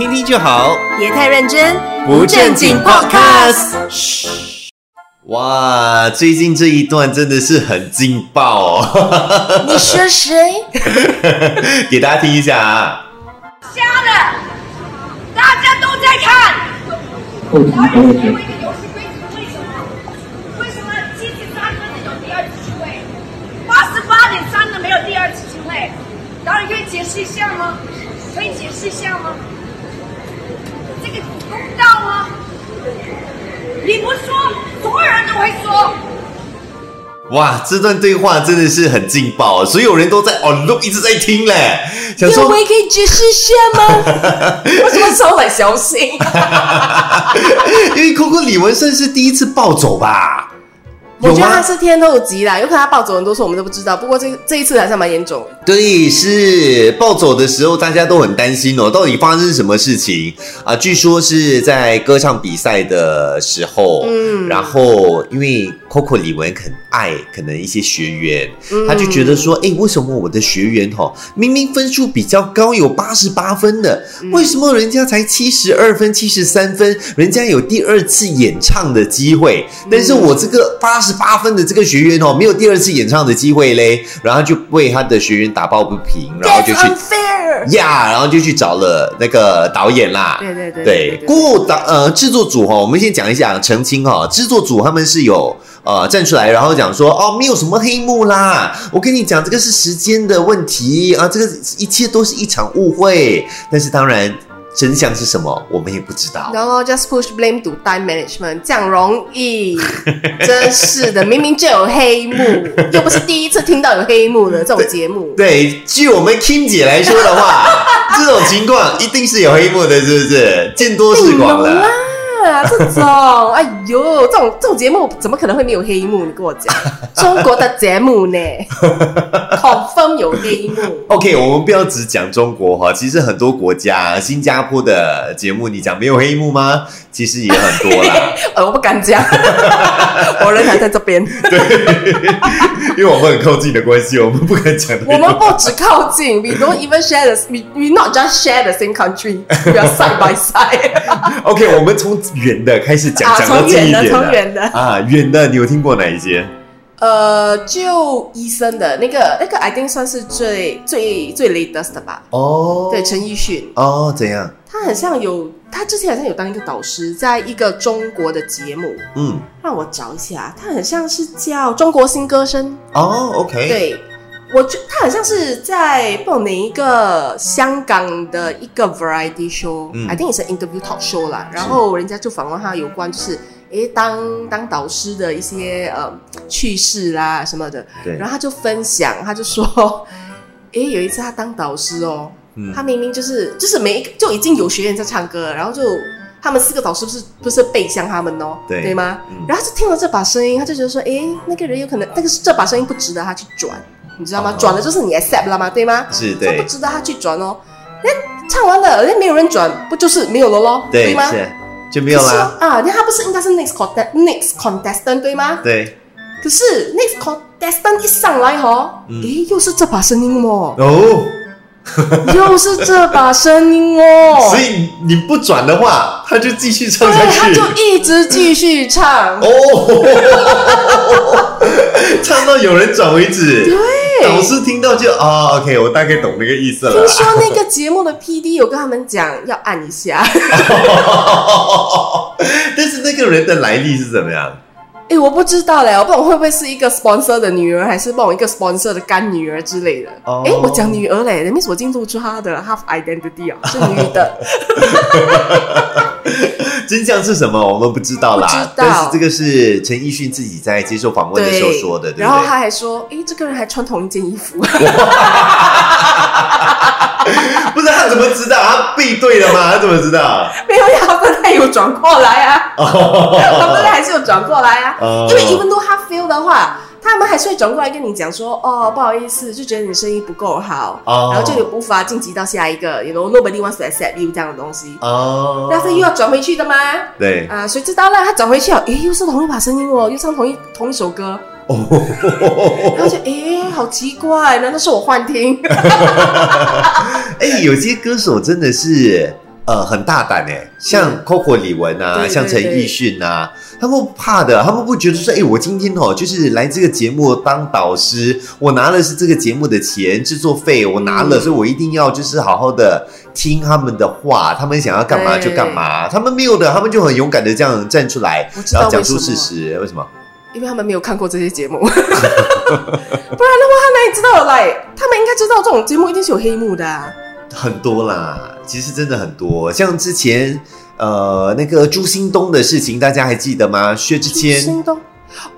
听听就好，别太认真，不正经 Podcast。嘘，哇，最近这一段真的是很劲爆哦，你说谁？给大家听一下啊。瞎的，大家都在看。导演给我一个游戏规则，为什么？为什么七十三分的有第二次机会，八十八点三的没有第二次机会？导演可以解释一下吗？可以解释一下吗？这个公道吗？你不说，所有人都会说。哇，这段对话真的是很劲爆，所有人都在哦，都一直在听嘞。想说，我也可以解释一下吗？我什么收很小心？因为 Coco 李文胜是第一次暴走吧？我觉得他是天后级啦，有可能他暴走很多次我们都不知道。不过这这一次还是蛮严重的。对，是暴走的时候，大家都很担心哦，到底发生什么事情啊？据说是在歌唱比赛的时候，嗯，然后因为 Coco 李玟很爱可能一些学员，他就觉得说，哎，为什么我的学员哦、明明分数比较高，有八十八分的，为什么人家才七十二分、七十三分，人家有第二次演唱的机会，但是我这个八十八分的这个学员哦，没有第二次演唱的机会嘞，然后就为他的学员打抱不平，然后就去呀然后就去找了那个导演啦。对对对对对，对过导呃制作组哈、我们先讲一下澄清哈、制作组他们是有。呃，站出来，然后讲说，哦，没有什么黑幕啦。我跟你讲，这个是时间的问题啊，这个一切都是一场误会。但是当然，真相是什么，我们也不知道。然后 just push blame to time management，这样容易，真是的，明明就有黑幕，又不是第一次听到有黑幕的这种节目。对，据我们 Kim 姐来说的话，这种情况一定是有黑幕的，是不是？见多识广了。啊，这种，哎呦，这种这种节目怎么可能会没有黑幕？你跟我讲，中国的节目呢，confirm 有黑幕。OK，我们不要只讲中国哈，其实很多国家，新加坡的节目，你讲没有黑幕吗？其实也很多啦，呃，我不敢讲，我人还在这边。对因为我们很靠近的关系，我们不敢讲。我们不只靠近，we don't even share the we we not just share the same country，we are side by side。OK，我们从远的开始讲，啊讲到近一点从远的啊，远的，你有听过哪一些？呃，就医生的那个那个，I think 算是最最最 latest 的吧。哦，对，陈奕迅，哦，怎样？他很像有，他之前好像有当一个导师，在一个中国的节目，嗯，让我找一下，他很像是叫《中国新歌声》。哦，OK，，对，我觉他好像是在不懂哪一个香港的一个 variety show，、嗯 I think 也是 interview talk show 啦。然后人家就访问他有关就是，诶，当当导师的一些呃趣事啦什么的。对然后他就分享，他就说，诶，有一次他当导师哦，嗯他明明就是就是每一个就已经有学员在唱歌，然后就。他们四个导师不是不是背向他们哦，对吗？嗯然后他就听了这把声音，他就觉得说，诶，那个人有可能那个是这把声音不值得他去转，你知道吗？哦转了就是你 accept 了吗？对吗？是说不对，值得他去转哦。那唱完了，那没有人转，不就是没有了咯？对，吗？是就没有可是啦哦，啊，那他不是应该是 next contest next contestant 对吗？对，可是 next contestant 一上来哈，嗯诶，又是这把声音哦，哦，又是这把声音哦，所以你不转的话，他就继续唱对，下去。他就一直继续唱。哦，唱到有人转为止。对听到就啊、o k 我大概懂那个意思了听。说那个节目的 PD 有跟他们讲要按一下，但是那个人的来历是怎么样？哎，我不知道嘞，我不懂会不会是一个 sponsor 的女儿，还是不懂一个 sponsor 的干女儿之类的。哦哎、我讲女儿嘞，那 means 我已经露出她的 half identity 啊，是女的。真相是什么？我们不知道啦。道但是这个是陈奕迅自己在接受访问的时候说的，对不对？然后他还说，哎，这个人还穿同一件衣服。不是他怎么知道？他背对了吗？他怎么知道？没有呀，他本来有转过来啊，他本来还是有转过来啊。哦因为 even though 他 feel 的话，他们还是会转过来跟你讲说，哦，不好意思，就觉得你声音不够好，哦然后就有无法晋级到下一个，you know nobody wants to accept you 这样的东西。哦，但是又要转回去的吗？对啊，谁知道呢？他转回去了，诶，又是同一把声音哦，又唱同一同一首歌，哦，然后就诶，好奇怪，难道是我幻听？哎，有些歌手真的是。呃很大胆哎，像 Coco 李玟啊，像陈奕迅啊，他们不怕的，他们不觉得说，哎，我今天哦就是来这个节目当导师，我拿的是这个节目的钱制作费，我拿了，嗯所以我一定要就是好好的听他们的话，他们想要干嘛就干嘛，他们没有的，他们就很勇敢的这样站出来然后讲出事实，为什么？因为他们没有看过这些节目，不然的话，他哪里知道来？他们应该知道这种节目一定是有黑幕的、啊。很多啦，其实真的很多，像之前呃那个朱兴东的事情，大家还记得吗？薛之谦，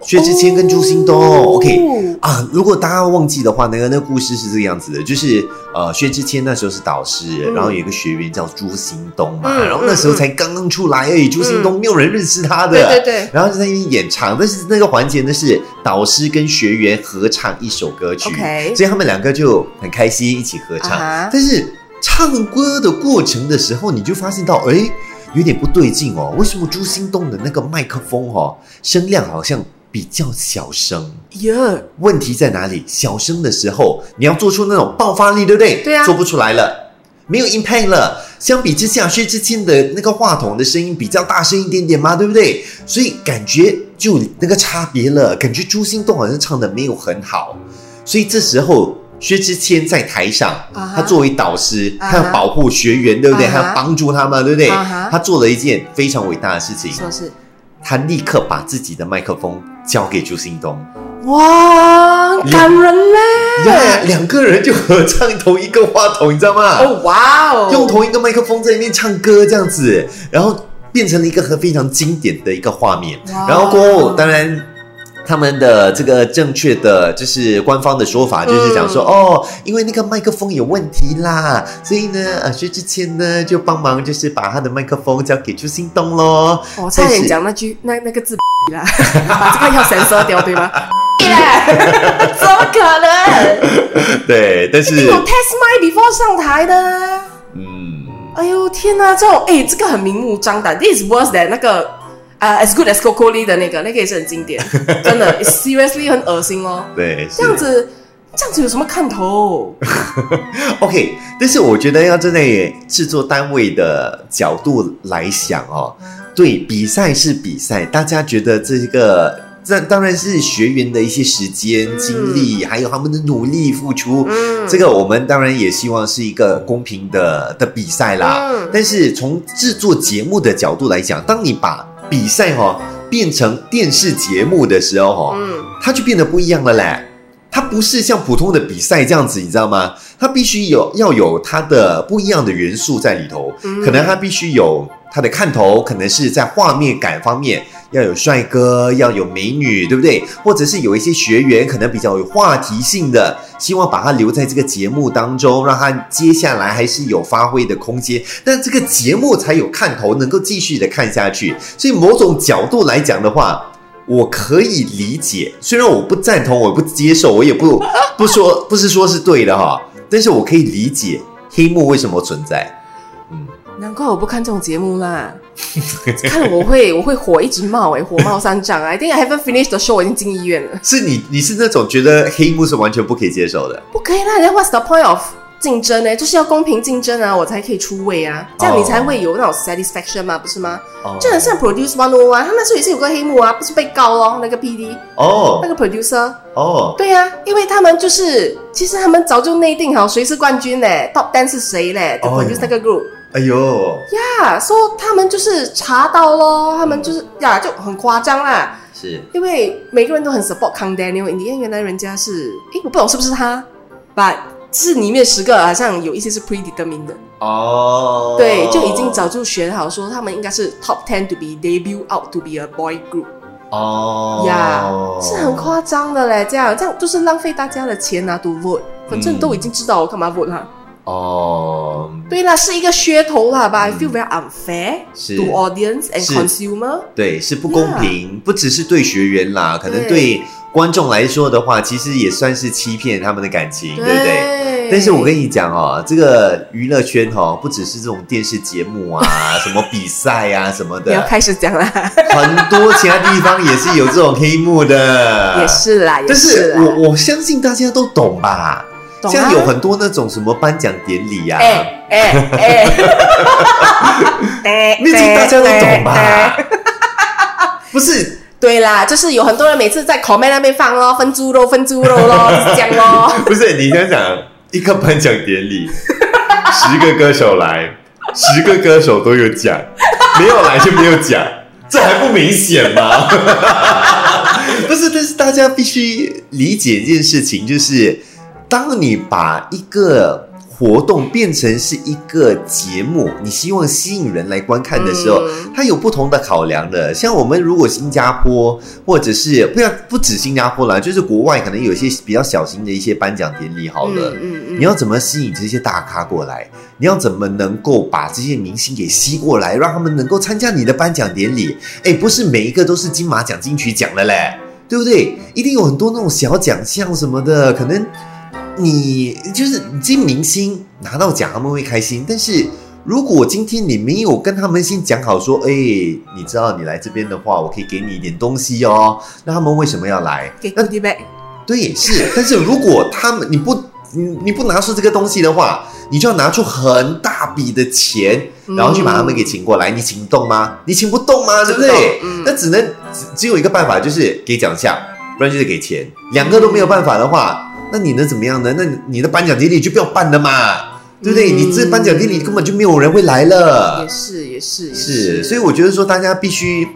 薛之谦跟朱兴东、哦。O k 啊，如果大家忘记的话，那个那个故事是这个样子的，就是呃薛之谦那时候是导师，嗯。然后有一个学员叫朱兴东嘛，嗯然后那时候才刚刚出来而已，朱兴东没有人认识他的，对对对。然后就在那边演唱，但是那个环节呢是导师跟学员合唱一首歌曲 OK 所以他们两个就很开心一起合唱。但是唱歌的过程的时候，你就发现到，哎，有点不对劲哦。为什么朱心动的那个麦克风哦，声量好像比较小声？耶，问题在哪里？小声的时候，你要做出那种爆发力，对不对？对啊做不出来了，没有 impact 了。相比之下，薛之谦的那个话筒的声音比较大声一点点嘛，对不对？所以感觉就那个差别了，感觉朱心动好像唱的没有很好，所以这时候。薛之谦在台上他作为导师，他要保护学员，对不对？他要帮助他们，对不对他做了一件非常伟大的事情，说是他立刻把自己的麦克风交给朱兴东。哇，感人嘞！呀，两个人就合唱同一个话筒，你知道吗？哦，哇哦，用同一个麦克风在那边唱歌，这样子，然后变成了一个很非常经典的一个画面。哇然后过后，当然。他们的这个正确的就是官方的说法，就是讲说、嗯哦，因为那个麦克风有问题啦，所以呢，呃，薛之谦呢就帮忙，就是把他的麦克风交给朱新东喽。我哦差点讲那句那那个字啦，把这个要 censor 掉对吗？怎么可能？对，但是有 test mic before 上台的啊。嗯，哎呦天哪，这种哎，这个很明目张胆，this is worse than 那个呃、as good as Coco Lee 的那个，那个也是很经典，真的，it's seriously 很恶心哦。对，这样子，这样子有什么看头？OK，但是我觉得要站在制作单位的角度来想哦，对，比赛是比赛，大家觉得这个。这当然是学员的一些时间、精力，还有他们的努力付出。嗯这个我们当然也希望是一个公平的的比赛啦。嗯但是从制作节目的角度来讲，当你把比赛哈、哦、变成电视节目的时候哈、哦，嗯，它就变得不一样了嘞。它不是像普通的比赛这样子，你知道吗？它必须有要有它的不一样的元素在里头，嗯可能它必须有它的看头，可能是在画面感方面要有帅哥，要有美女，对不对？或者是有一些学员可能比较有话题性的，希望把他留在这个节目当中，让他接下来还是有发挥的空间，但这个节目才有看头，能够继续的看下去。所以某种角度来讲的话。我可以理解，虽然我不赞同，我不接受，我也不不说，不是说是对的哈，但是我可以理解黑幕为什么存在。嗯难怪我不看这种节目啦。看了我会我会火一直冒哎、火冒三丈啊！I think I haven't finished the show，我已经进医院了。是你，你是那种觉得黑幕是完全不可以接受的。不可以啦，人家 What's the point of 竞争呢？就是要公平竞争啊，我才可以出位啊，这样你才会有那种 satisfaction 嘛，不是吗？哦就很像 Produce One O One，他那时候也是有个黑幕啊，不是被告咯，那个 PD 哦那个 producer，哦，对呀、因为他们就是其实他们早就内定好谁是冠军嘞，Top Ten 是谁嘞哦 produce 那个 group。哎呦，呀，说他们就是查到咯，他们就是呀就很夸张啦，是。因为每个人都很 support Kang Daniel，因为原来人家是，诶，我不懂是不是他，把是里面十个好像有一些是 predetermined 的，哦，对，就已经早就选好说他们应该是 top ten to be debut out to be a boy group，哦。呀是很夸张的嘞，这样这样就是浪费大家的钱啊，to vote，反正都已经知道我干嘛 vote 哈。哦，对啦，是一个噱头啦，but I feel very unfair 是 to audience and consumer。对，是不公平不只是对学员啦，可能对对观众来说的话，其实也算是欺骗他们的感情，对不对？但是我跟你讲哦，这个娱乐圈哦，不只是这种电视节目啊，什么比赛啊什么的，你要开始讲啦，很多其他地方也是有这种黑幕的，也。是啦，也但是，我我相信大家都懂吧？像有很多那种什么颁奖典礼呀、啊，哎哎哎，家都懂吧？不是，对啦，就是有很多人每次在 comment 那边放咯，分猪肉，分猪肉咯，就是这样咯。不是，你想想，一个颁奖典礼，十个歌手来，十个歌手都有奖，没有来就没有奖，这还不明显吗？不是，但是大家必须理解一件事情，就是当你把一个活动变成是一个节目，你希望吸引人来观看的时候，它有不同的考量的。像我们如果新加坡，或者是不要不止新加坡啦，就是国外可能有一些比较小型的一些颁奖典礼，好了，嗯嗯你要怎么吸引这些大咖过来？你要怎么能够把这些明星给吸过来，让他们能够参加你的颁奖典礼？哎，不是每一个都是金马奖、金曲奖的嘞，对不对？一定有很多那种小奖项什么的，可能你就是这些明星拿到奖，他们会开心。但是如果今天你没有跟他们先讲好说，哎，你知道你来这边的话，我可以给你一点东西哦，那他们为什么要来？给那 goodie bag，对，是，但是如果他们你不你你不拿出这个东西的话，你就要拿出很大笔的钱，然后去把他们给请过来，你请动吗？你请不动吗？对不对那只能只只有一个办法，就是给奖项，不然就是给钱，两个都没有办法的话，那你能怎么样呢？那你的颁奖典礼就不要办了嘛，对不对？嗯你这颁奖典礼根本就没有人会来了也。是也是也是，所以我觉得说大家必须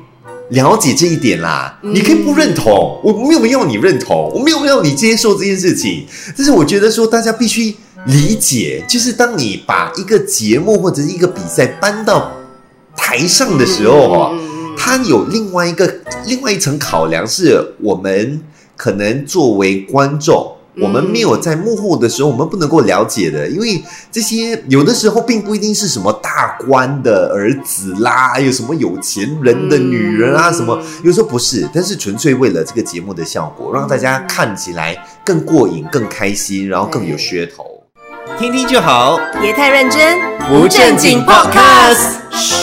了解这一点啦。嗯你可以不认同，我没有要你认同，我没有要你接受这件事情，但是我觉得说大家必须理解，就是当你把一个节目或者是一个比赛搬到台上的时候哦，它有另外一个另外一层考量，是我们可能作为观众。我们没有在幕后的时候，我们不能够了解的，因为这些有的时候并不一定是什么大官的儿子啦，还有什么有钱人的女人啊，嗯什么有时候不是，但是纯粹为了这个节目的效果，让大家看起来更过瘾、更开心，然后更有噱头。听听就好，别太认真，不正经 podcast。